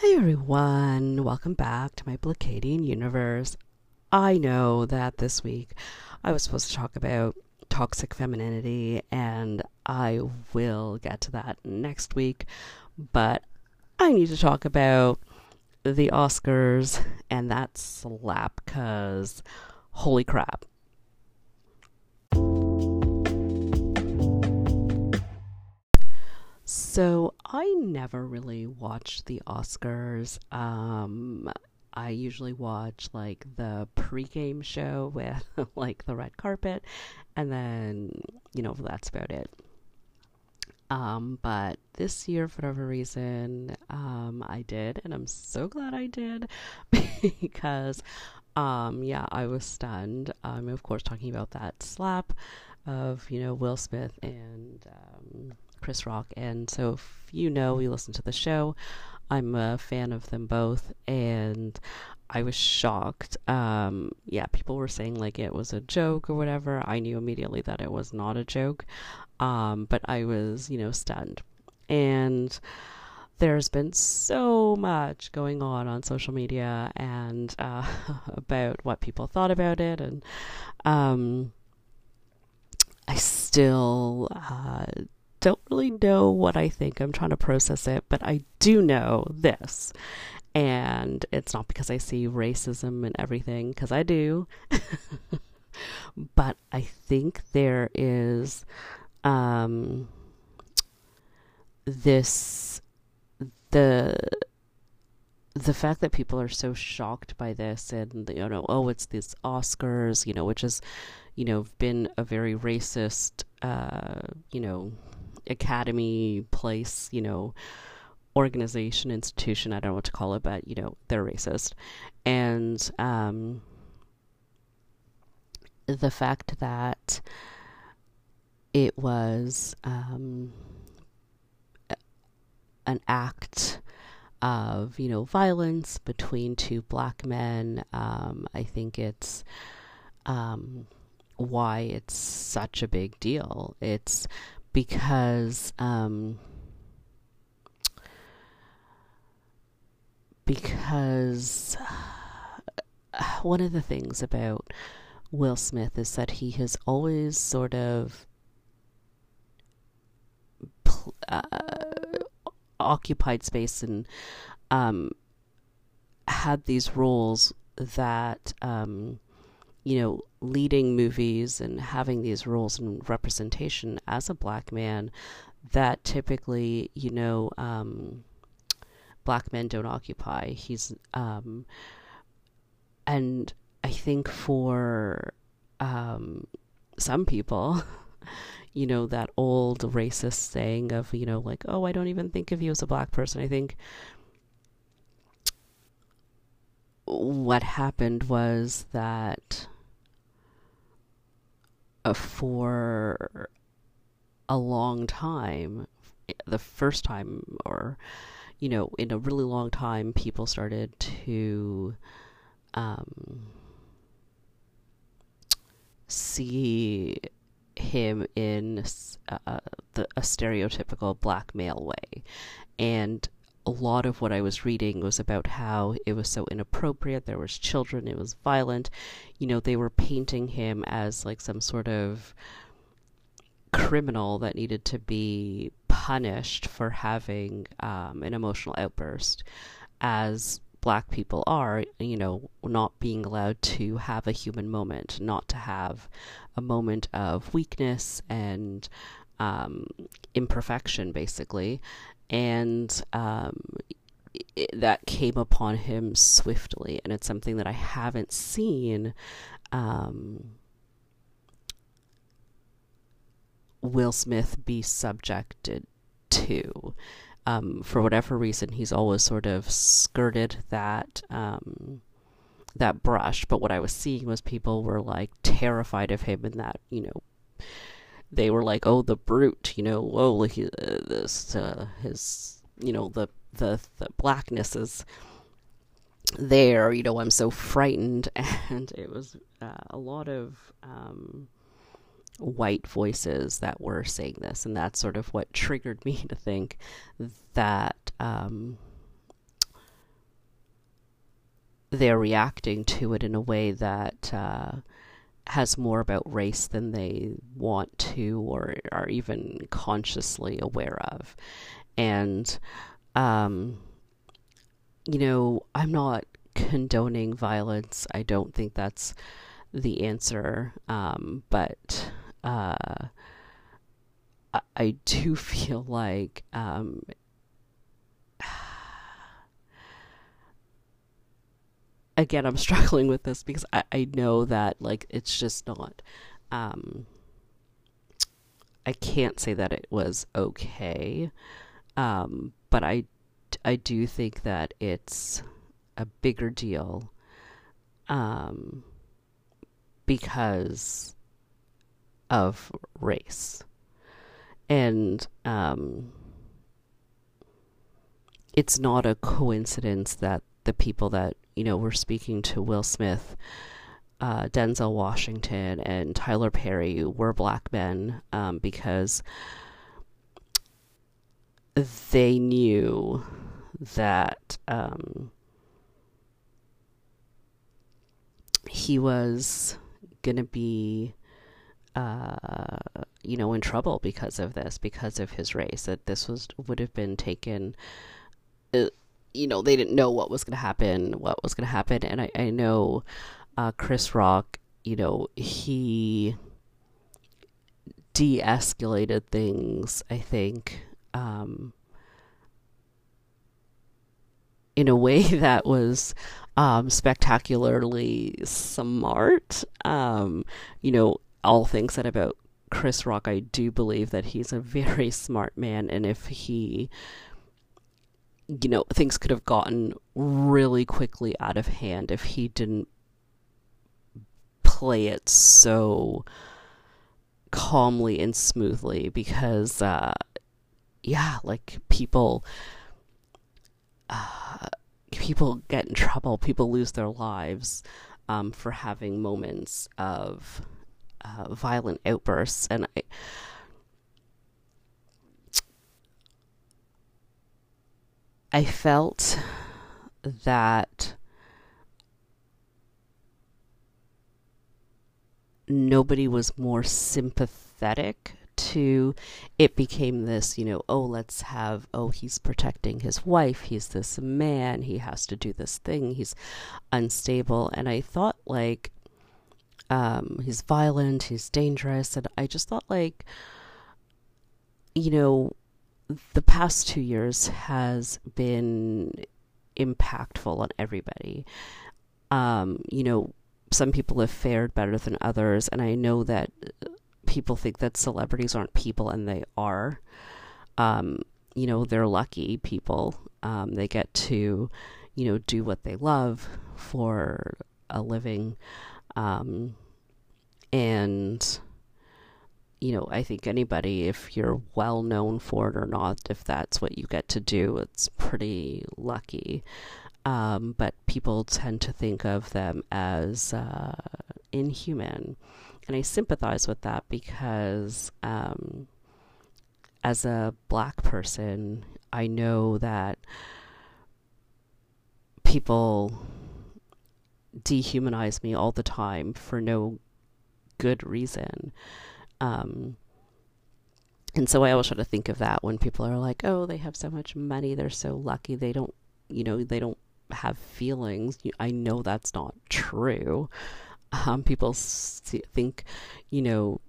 Hey everyone, welcome back to my Blacadian universe. I know that this week I was supposed to talk about toxic femininity, and I will get to that next week, but I need to talk about the Oscars and that slap, because holy crap. So I never really watched the Oscars. Um, I usually watch like the pregame show with like the red carpet, and then you know that's about it. Um, but this year, for whatever reason, um, I did, and I'm so glad I did because, um, yeah, I was stunned. I'm of course talking about that slap of you know Will Smith and um, Chris Rock. And so, if you know, you listen to the show, I'm a fan of them both. And I was shocked. Um, yeah, people were saying like it was a joke or whatever. I knew immediately that it was not a joke. Um, but I was, you know, stunned. And there's been so much going on on social media and uh, about what people thought about it. And um, I still uh, don't really know what I think. I'm trying to process it, but I do know this. And it's not because I see racism and everything, because I do. but I think there is um, this the the fact that people are so shocked by this and you know oh it's these oscars you know which has you know been a very racist uh you know academy place, you know, organization, institution, I don't know what to call it, but, you know, they're racist. And um, the fact that it was um, an act of, you know, violence between two black men, um, I think it's. Um, why it's such a big deal. It's because um, because one of the things about Will Smith is that he has always sort of uh, occupied space and um, had these roles that um, you know, leading movies and having these roles and representation as a black man that typically, you know, um, black men don't occupy. He's, um, and I think for um, some people, you know, that old racist saying of, you know, like, oh, I don't even think of you as a black person. I think what happened was that for a long time, the first time, or you know, in a really long time, people started to um, see him in uh, the, a stereotypical black male way, and a lot of what I was reading was about how it was so inappropriate. There was children. It was violent. You know, they were painting him as like some sort of criminal that needed to be punished for having um, an emotional outburst, as black people are, you know, not being allowed to have a human moment, not to have a moment of weakness and um, imperfection, basically and um, it, that came upon him swiftly, and it's something that I haven't seen. Um, Will Smith be subjected to. Um, for whatever reason, he's always sort of skirted that um, that brush. But what I was seeing was people were like terrified of him, and that you know they were like, "Oh, the brute," you know, "Oh, he, uh, this uh, his, you know, the the the blackness is there." You know, I'm so frightened, and it was uh, a lot of um, white voices that were saying this, and that's sort of what triggered me to think that um, they're reacting to it in a way that uh, has more about race than they want to or are even consciously aware of. And, um, you know, I'm not condoning violence. I don't think that's the answer. Um, but uh, I, do feel like um, again, I'm struggling with this because I, I know that like it's just not. Um, I can't say that it was okay, um, but I I do think that it's a bigger deal um, because of race. And um, it's not a coincidence that the people that, you know, were speaking to Will Smith, uh, Denzel Washington, and Tyler Perry were black men um, because they knew that um, he was to be, uh, you know, in trouble because of this, because of his race. That this was would have been taken. You know, they didn't know what was going to happen, what was going to happen, and I, I know uh, Chris Rock. You know, he de-escalated things. I think. Um, in a way that was um, spectacularly smart. Um, you know, all things said about Chris Rock, I do believe that he's a very smart man, and if he, you know, things could have gotten really quickly out of hand if he didn't play it so calmly and smoothly because, uh, yeah, like people. Uh, people get in trouble, people lose their lives um, for having moments of uh, violent outbursts. And I, I felt that nobody was more sympathetic to it became this, you know, oh, let's have, oh, he's protecting his wife. He's this man. He has to do this thing. He's unstable. And I thought, like, um, he's violent. He's dangerous. And I just thought, like, you know, the past two years has been impactful on everybody. Um, you know, some people have fared better than others, and I know that people think that celebrities aren't people, and they are. Um, you know, they're lucky people. Um, they get to, you know, do what they love for a living. Um, and, you know, I think anybody, if you're well known for it or not, if that's what you get to do, it's pretty lucky. Um, but people tend to think of them as uh, inhuman. And I sympathize with that because um, as a black person, I know that people dehumanize me all the time for no good reason. Um, and so I always try to think of that when people are like, oh, they have so much money, they're so lucky, they don't, you know, they don't have feelings. I know that's not true um, people see, think, you know,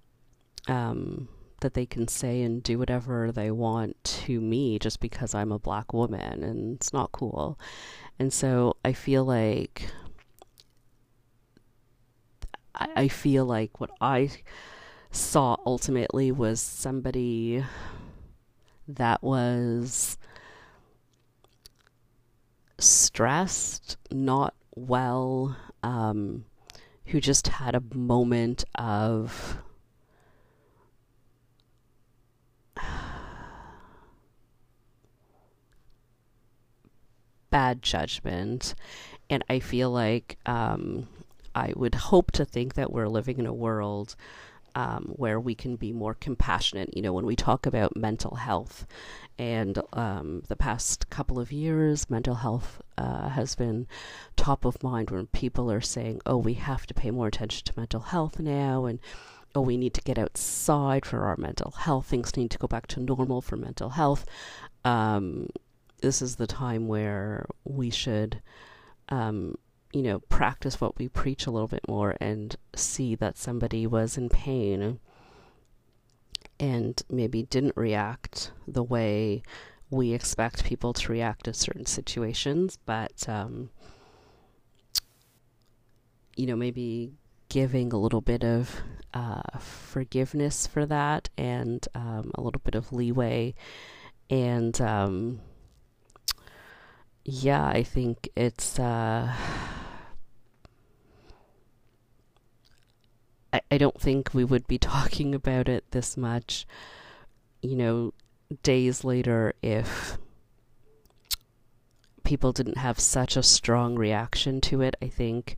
um, that they can say and do whatever they want to me just because I'm a black woman, and it's not cool. And so I feel like I, I feel like what I saw ultimately was somebody that was stressed, not well, um, who just had a moment of bad judgment. And I feel like um, I would hope to think that we're living in a world um, where we can be more compassionate. You know, when we talk about mental health, and um, the past couple of years, mental health uh, has been top of mind when people are saying, oh, we have to pay more attention to mental health now, and oh, we need to get outside for our mental health. Things need to go back to normal for mental health. Um, this is the time where we should, um, you know, practice what we preach a little bit more and see that somebody was in pain and maybe didn't react the way we expect people to react to certain situations, but, um, you know, maybe giving a little bit of uh, forgiveness for that and um, a little bit of leeway. And um, yeah, I think it's. Uh, I, I don't think we would be talking about it this much, you know, days later if people didn't have such a strong reaction to it. I think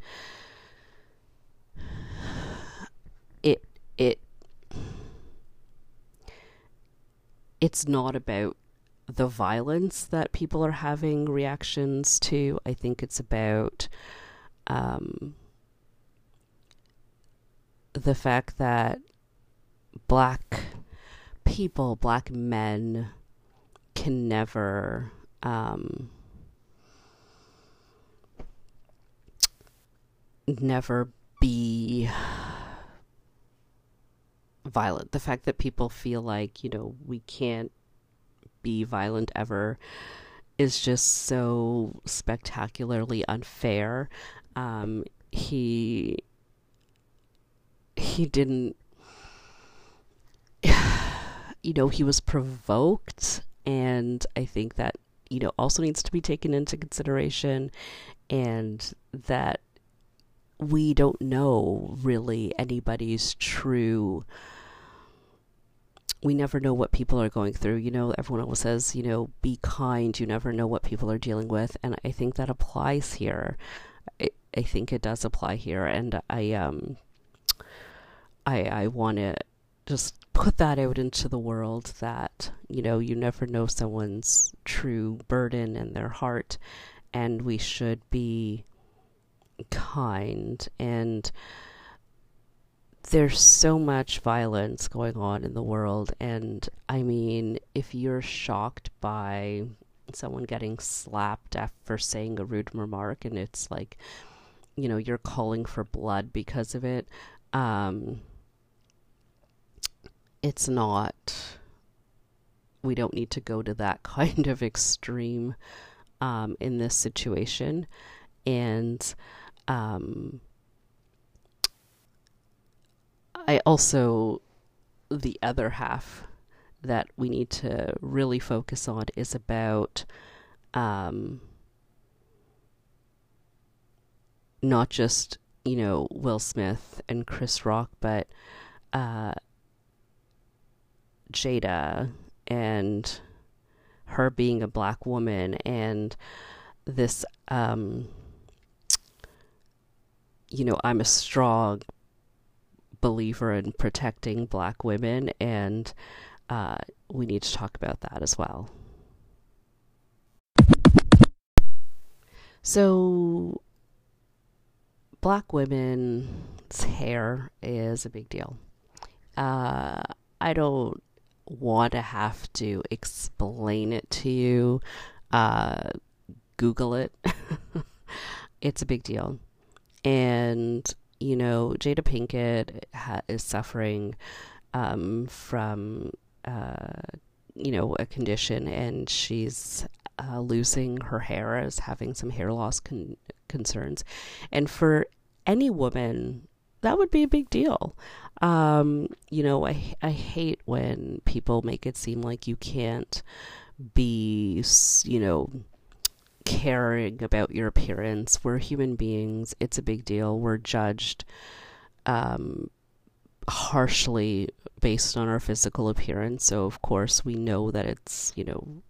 it it it's not about the violence that people are having reactions to. I think it's about um, the fact that black people, black men, can never. Um, never be violent. The fact that people feel like, you know, we can't be violent ever is just so spectacularly unfair. Um, he he didn't you know he was provoked and i think that you know also needs to be taken into consideration and that we don't know really anybody's true we never know what people are going through. You know, everyone always says, you know, be kind. You never know what people are dealing with. And I think that applies here. I, I think it does apply here. And I, um, I, I want to just put that out into the world that, you know, you never know someone's true burden in their heart. And we should be kind and, there's so much violence going on in the world. And I mean, if you're shocked by someone getting slapped after saying a rude remark and it's like, you know, you're calling for blood because of it, um, it's not, we don't need to go to that kind of extreme um, in this situation. And, um, I also, the other half that we need to really focus on is about um, not just, you know, Will Smith and Chris Rock, but uh, Jada and her being a black woman and this um, you know i'm a strong believer in protecting black women, and uh, we need to talk about that as well. So, black women's hair is a big deal. Uh, I don't want to have to explain it to you. Uh, Google it. it's a big deal. And you know, Jada Pinkett ha- is suffering um, from, uh, you know, a condition, and she's uh, losing her hair, is having some hair loss con- concerns, and for any woman, that would be a big deal. Um, you know, I I hate when people make it seem like you can't be, you know caring about your appearance. We're human beings. It's a big deal. We're judged um, harshly based on our physical appearance. So, of course, we know that it's, you know,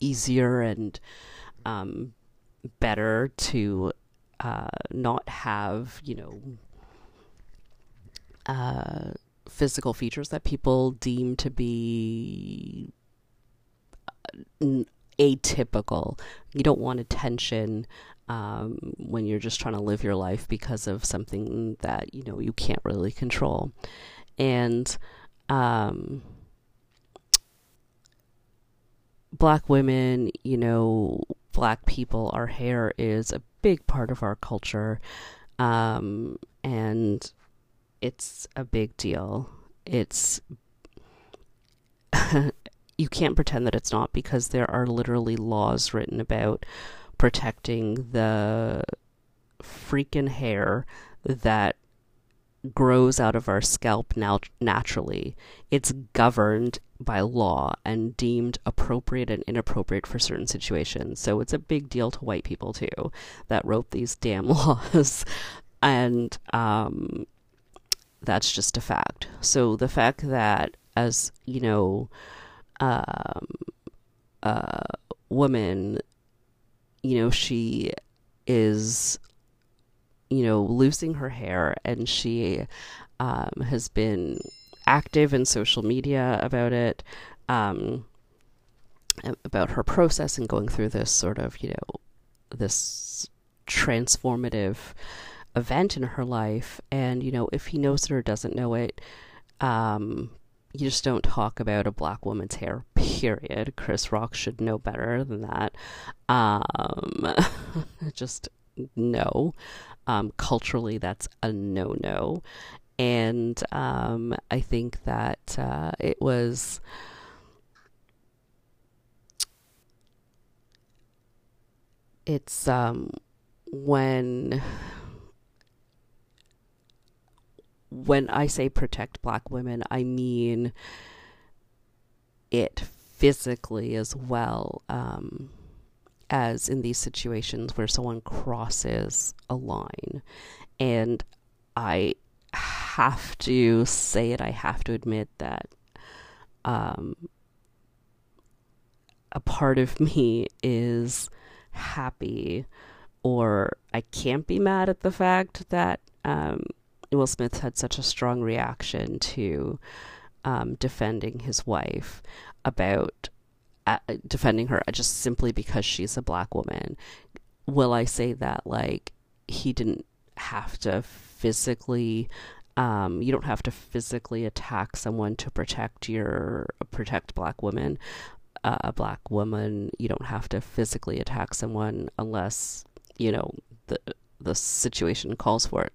easier and um, better to uh, not have, you know, uh, physical features that people deem to be uh, atypical. You don't want attention um, when you're just trying to live your life because of something that you know you can't really control. And um, black women, you know, black people, our hair is a big part of our culture. Um, and it's a big deal. It's you can't pretend that it's not because there are literally laws written about protecting the freaking hair that grows out of our scalp now naturally. It's governed by law and deemed appropriate and inappropriate for certain situations. So it's a big deal to white people too that wrote these damn laws. and um, that's just a fact. So the fact that as, you know, um, a woman, you know, she is you know, losing her hair, and she um, has been active in social media about it, um, about her process and going through this sort of, you know, this transformative event in her life. And, you know, if he knows it or doesn't know it, um, you just don't talk about a black woman's hair, period. Chris Rock should know better than that. Um, just no. Um, culturally, that's a no no. And um, I think that uh, it was. It's um, when when I say protect black women, I mean it physically as well. Um, as in these situations where someone crosses a line. And I have to say it, I have to admit that um, a part of me is happy or I can't be mad at the fact that um, Will Smith had such a strong reaction to um, defending his wife about defending her just simply because she's a black woman. Will I say that like he didn't have to physically um, you don't have to physically attack someone to protect your protect black women. Uh, a black woman, you don't have to physically attack someone unless you know the situation calls for it.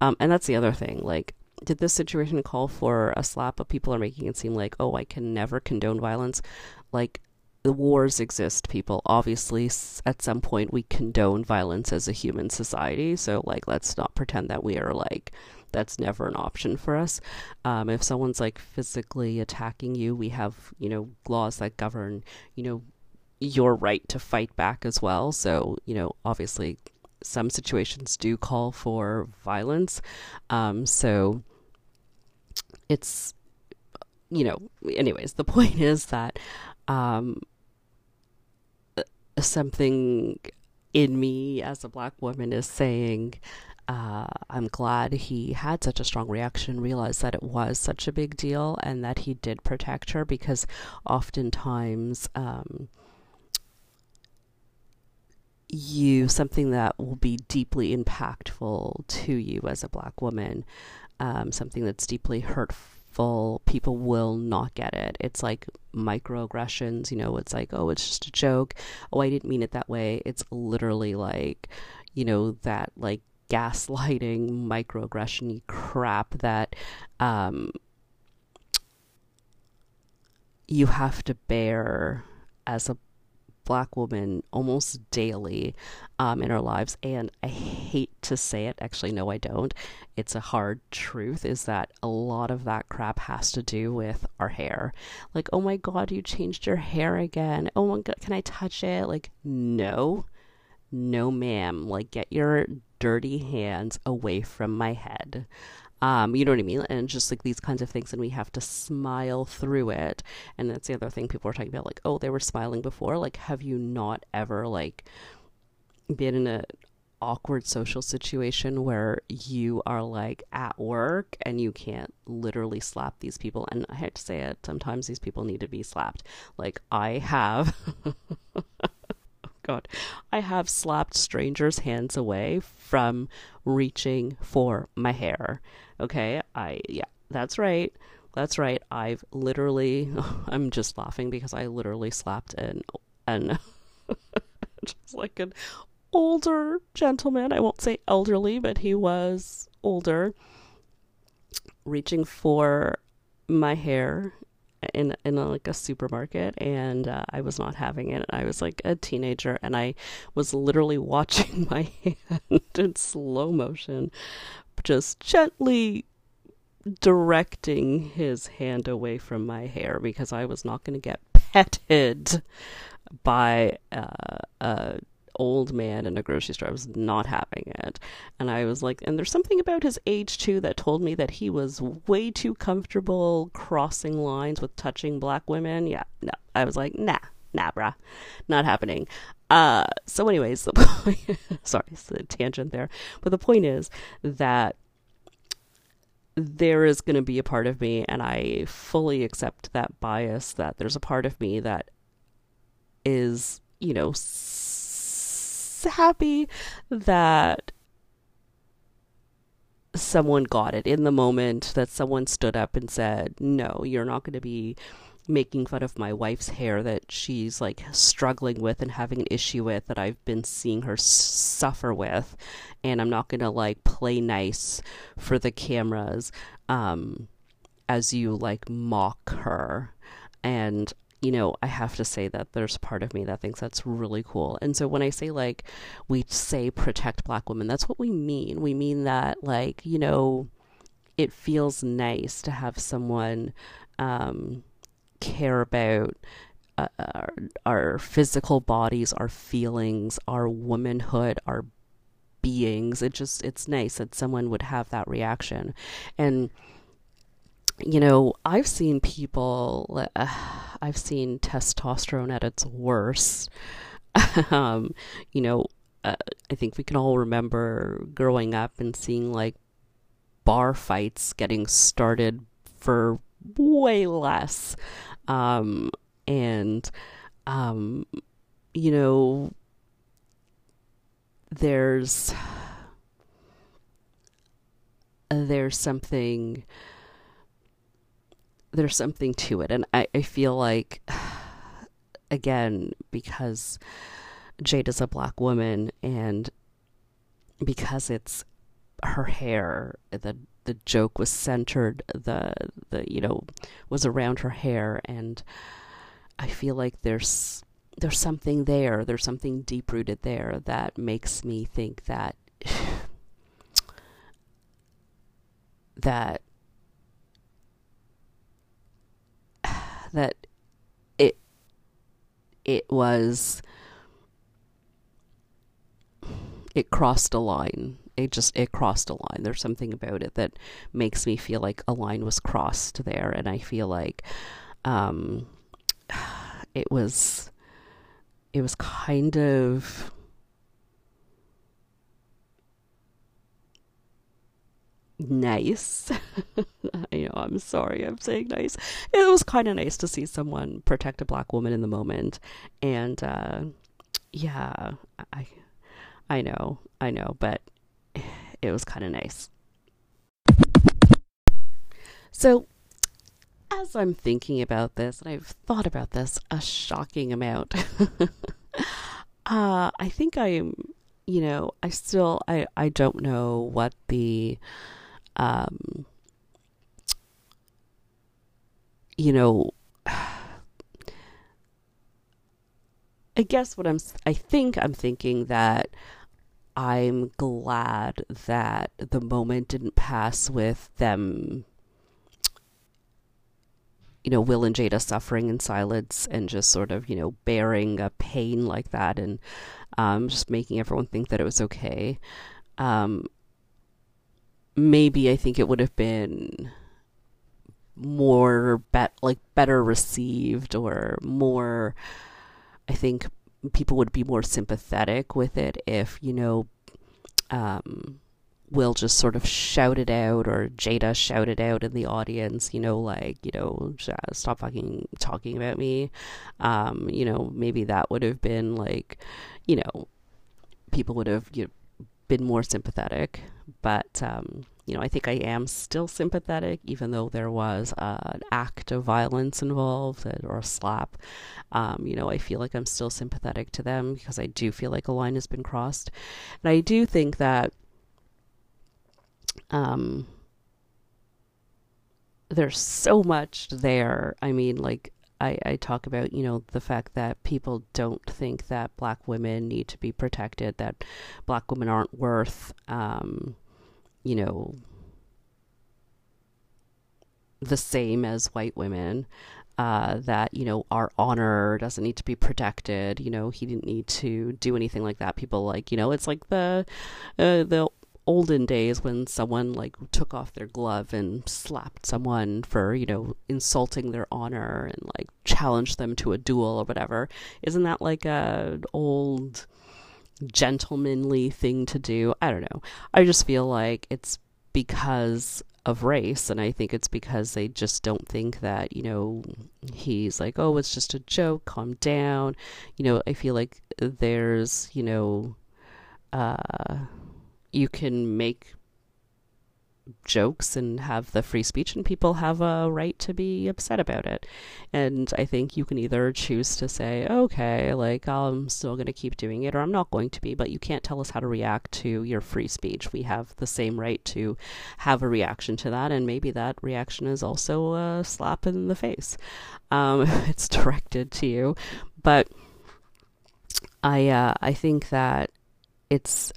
Um, and that's the other thing. Like, did this situation call for a slap? But people are making it seem like, oh, I can never condone violence. Like, the wars exist, people. Obviously, at some point, we condone violence as a human society. So, like, let's not pretend that we are like, that's never an option for us. Um, if someone's like physically attacking you, we have, you know, laws that govern, you know, your right to fight back as well. So, you know, obviously, some situations do call for violence. Um, so, it's, you know, anyways, the point is that um, something in me as a black woman is saying, uh, I'm glad he had such a strong reaction, realized that it was such a big deal, and that he did protect her because oftentimes um, you, something that will be deeply impactful to you as a black woman, um, something that's deeply hurtful people will not get it. It's like microaggressions, you know, it's like, oh, it's just a joke. Oh, I didn't mean it that way. It's literally like, you know, that like gaslighting microaggression crap that um, you have to bear as a black woman almost daily um, in our lives. And I hate to say it, actually, no, I don't. It's a hard truth is that a lot of that crap has to do with our hair. Like, oh my God, you changed your hair again. Oh my God, can I touch it? Like, no, no, ma'am. Like, get your dirty hands away from my head. Um, you know what I mean? And just like these kinds of things, and we have to smile through it. And that's the other thing people are talking about, like, oh, they were smiling before. Like, have you not ever like been in a awkward social situation where you are like at work and you can't literally slap these people. And I hate to say it, sometimes these people need to be slapped. Like I have. God, I have slapped strangers' hands away from reaching for my hair. Okay, I, yeah, that's right. That's right. I've literally, I'm just laughing because I literally slapped an, an, just like an older gentleman. I won't say elderly, but he was older, reaching for my hair in in a, like a supermarket and uh, I was not having it. I was like a teenager and I was literally watching my hand in slow motion just gently directing his hand away from my hair because I was not going to get petted by uh, a old man in a grocery store. I was not having it. And I was like, and there's something about his age too that told me that he was way too comfortable crossing lines with touching black women. Yeah, no. I was like, nah, nah, bruh, not happening. Uh, so, anyways, the point, sorry, it's a tangent there, but the point is that there is going to be a part of me, and I fully accept that bias that there's a part of me that is, you know, happy that someone got it in the moment, that someone stood up and said, No, you're not going to be making fun of my wife's hair that she's like struggling with and having an issue with that I've been seeing her suffer with and I'm not going to like play nice for the cameras um as you like mock her. And you know, I have to say that there's part of me that thinks that's really cool. And so when I say like we say protect black women, that's what we mean. We mean that like, you know, it feels nice to have someone um, care about uh, our, our physical bodies, our feelings, our womanhood, our beings. It just it's nice that someone would have that reaction. And you know, I've seen people, uh, I've seen testosterone at its worst. um, you know, uh, I think we can all remember growing up and seeing like bar fights getting started for way less. Um, and, um, you know, there's, there's something there's something to it. And I, I feel like, again, because Jade is a black woman and because it's her hair, the the joke was centered, the the you know was around her hair, and I feel like there's there's something there, there's something deep rooted there that makes me think that that that it it was it crossed a line. It just it crossed a line. There's something about it that makes me feel like a line was crossed there, and I feel like um, it was it was kind of nice. you know, I'm sorry I'm saying nice. It was kind of nice to see someone protect a black woman in the moment. And uh, yeah, I I know. I know, but it was kind of nice. So, as I'm thinking about this, and I've thought about this a shocking amount, uh, I think I'm, you know, I still, I, I don't know what the, um, you know, I guess what I'm, I think I'm thinking that I'm glad that the moment didn't pass with them, you know, Will and Jada suffering in silence and just sort of, you know, bearing a pain like that and um, just making everyone think that it was okay. Um, maybe I think it would have been more bet like better received or more I think people would be more sympathetic with it if, you know, um, will just sort of shout it out or Jada shout it out in the audience, you know, like, you know, stop fucking talking about me. Um, you know, maybe that would have been like, you know, people would have you know, been more sympathetic. But, um, you know, I think I am still sympathetic, even though there was uh, an act of violence involved or a slap. Um, you know, I feel like I'm still sympathetic to them because I do feel like a line has been crossed. And I do think that um, there's so much there. I mean, like, I, I talk about, you know, the fact that people don't think that black women need to be protected, that black women aren't worth, um, you know, the same as white women. Uh, that you know our honor doesn't need to be protected. You know he didn't need to do anything like that. People like you know it's like the uh, the olden days when someone like took off their glove and slapped someone for you know insulting their honor and like challenged them to a duel or whatever isn't that like a old gentlemanly thing to do? I don't know. I just feel like it's because of race and i think it's because they just don't think that you know he's like oh it's just a joke calm down. You know i feel like there's you know uh you can make jokes and have the free speech and people have a right to be upset about it. And i think you can either choose to say okay like i'm still going to keep doing it or i'm not going to be but you can't tell us how to react to your free speech. We have the same right to have a reaction to that and maybe that reaction is also a slap in the face. Um, it's directed to you. But i uh, i think that it's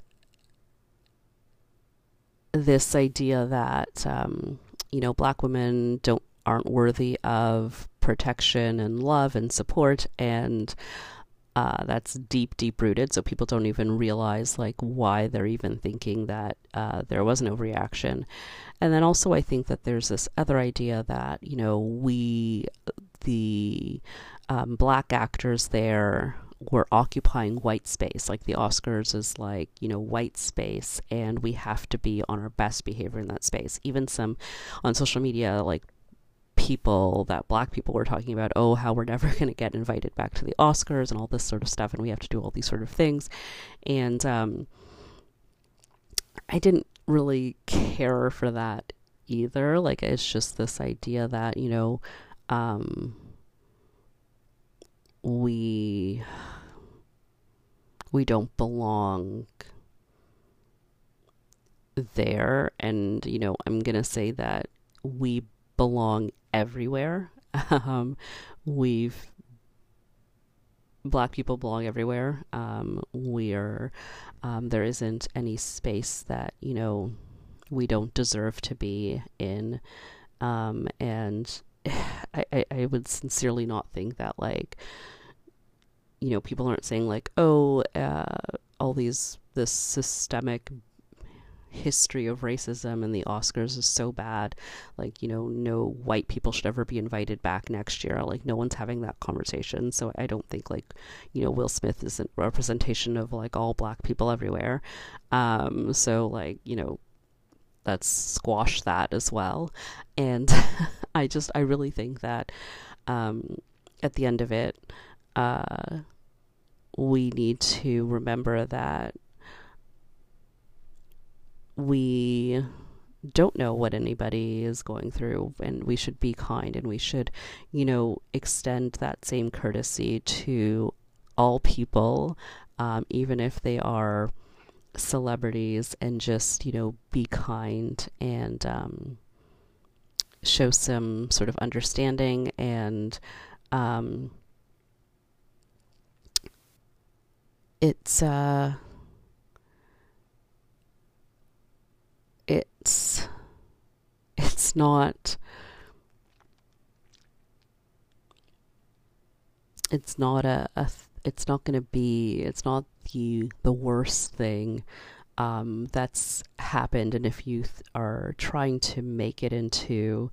this idea that um, you know black women don't aren't worthy of protection and love and support and uh, that's deep deep rooted. So people don't even realize like why they're even thinking that uh, there was no reaction. And then also i think that there's this other idea that you know we the um, black actors there we're occupying white space. Like the Oscars is like, you know, white space, and we have to be on our best behavior in that space. Even some on social media, like people that black people were talking about, oh, how we're never going to get invited back to the Oscars and all this sort of stuff, and we have to do all these sort of things. And um, I didn't really care for that either. Like, it's just this idea that, you know, um, we we don't belong there. And you know i'm going to say that we belong everywhere. Um, we've black people belong everywhere. Um, we are um, there isn't any space that you know we don't deserve to be in. Um, and I, I, I would sincerely not think that like you know, people aren't saying like, oh, uh, all these this systemic history of racism and the Oscars is so bad. Like, you know, no white people should ever be invited back next year. Like, no one's having that conversation. So I don't think, like, you know, Will Smith is a representation of, like, all black people everywhere. Um, so, like, you know, let's squash that as well. And I just, I really think that um, at the end of it, uh, we need to remember that we don't know what anybody is going through and we should be kind and we should you know extend that same courtesy to all people um, even if they are celebrities and just you know be kind and um, show some sort of understanding and um, it's uh it's it's not it's not a, a it's not going to be it's not the the worst thing um, that's happened. And if you th- are trying to make it into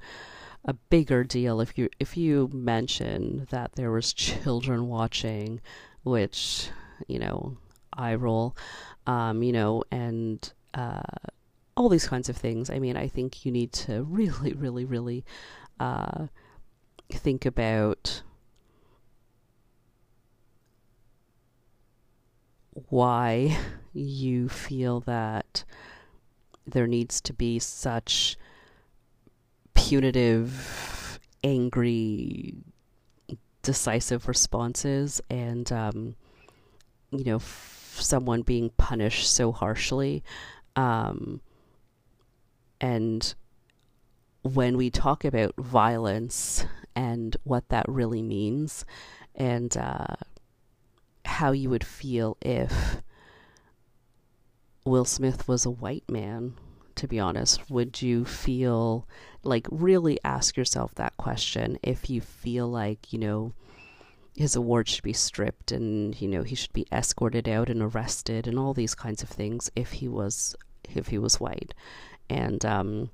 a bigger deal if you if you mention that there was children watching which you know, eye roll. um, you know, and uh, all these kinds of things. I mean, I think you need to really, really, really uh, think about why you feel that there needs to be such punitive, angry, decisive responses and, um, you know, f- someone being punished so harshly. Um, and when we talk about violence and what that really means, and uh, how you would feel if Will Smith was a white man, to be honest. Would you feel like really ask yourself that question if you feel like, you know, his award should be stripped and, you know, he should be escorted out and arrested and all these kinds of things if he was if he was white. And um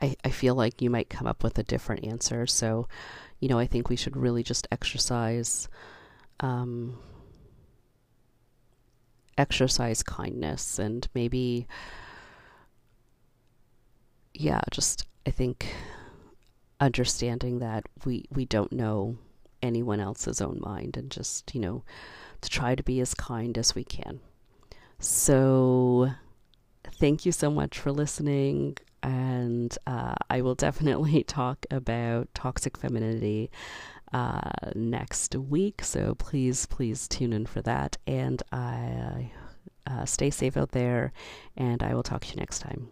I, I feel like you might come up with a different answer. So, you know, I think we should really just exercise um, exercise kindness and maybe yeah, just I think understanding that we we don't know anyone else's own mind and just, you know, to try to be as kind as we can. So, thank you so much for listening and uh, I will definitely talk about toxic femininity uh, next week. So please, please tune in for that. And I uh, stay safe out there, and I will talk to you next time.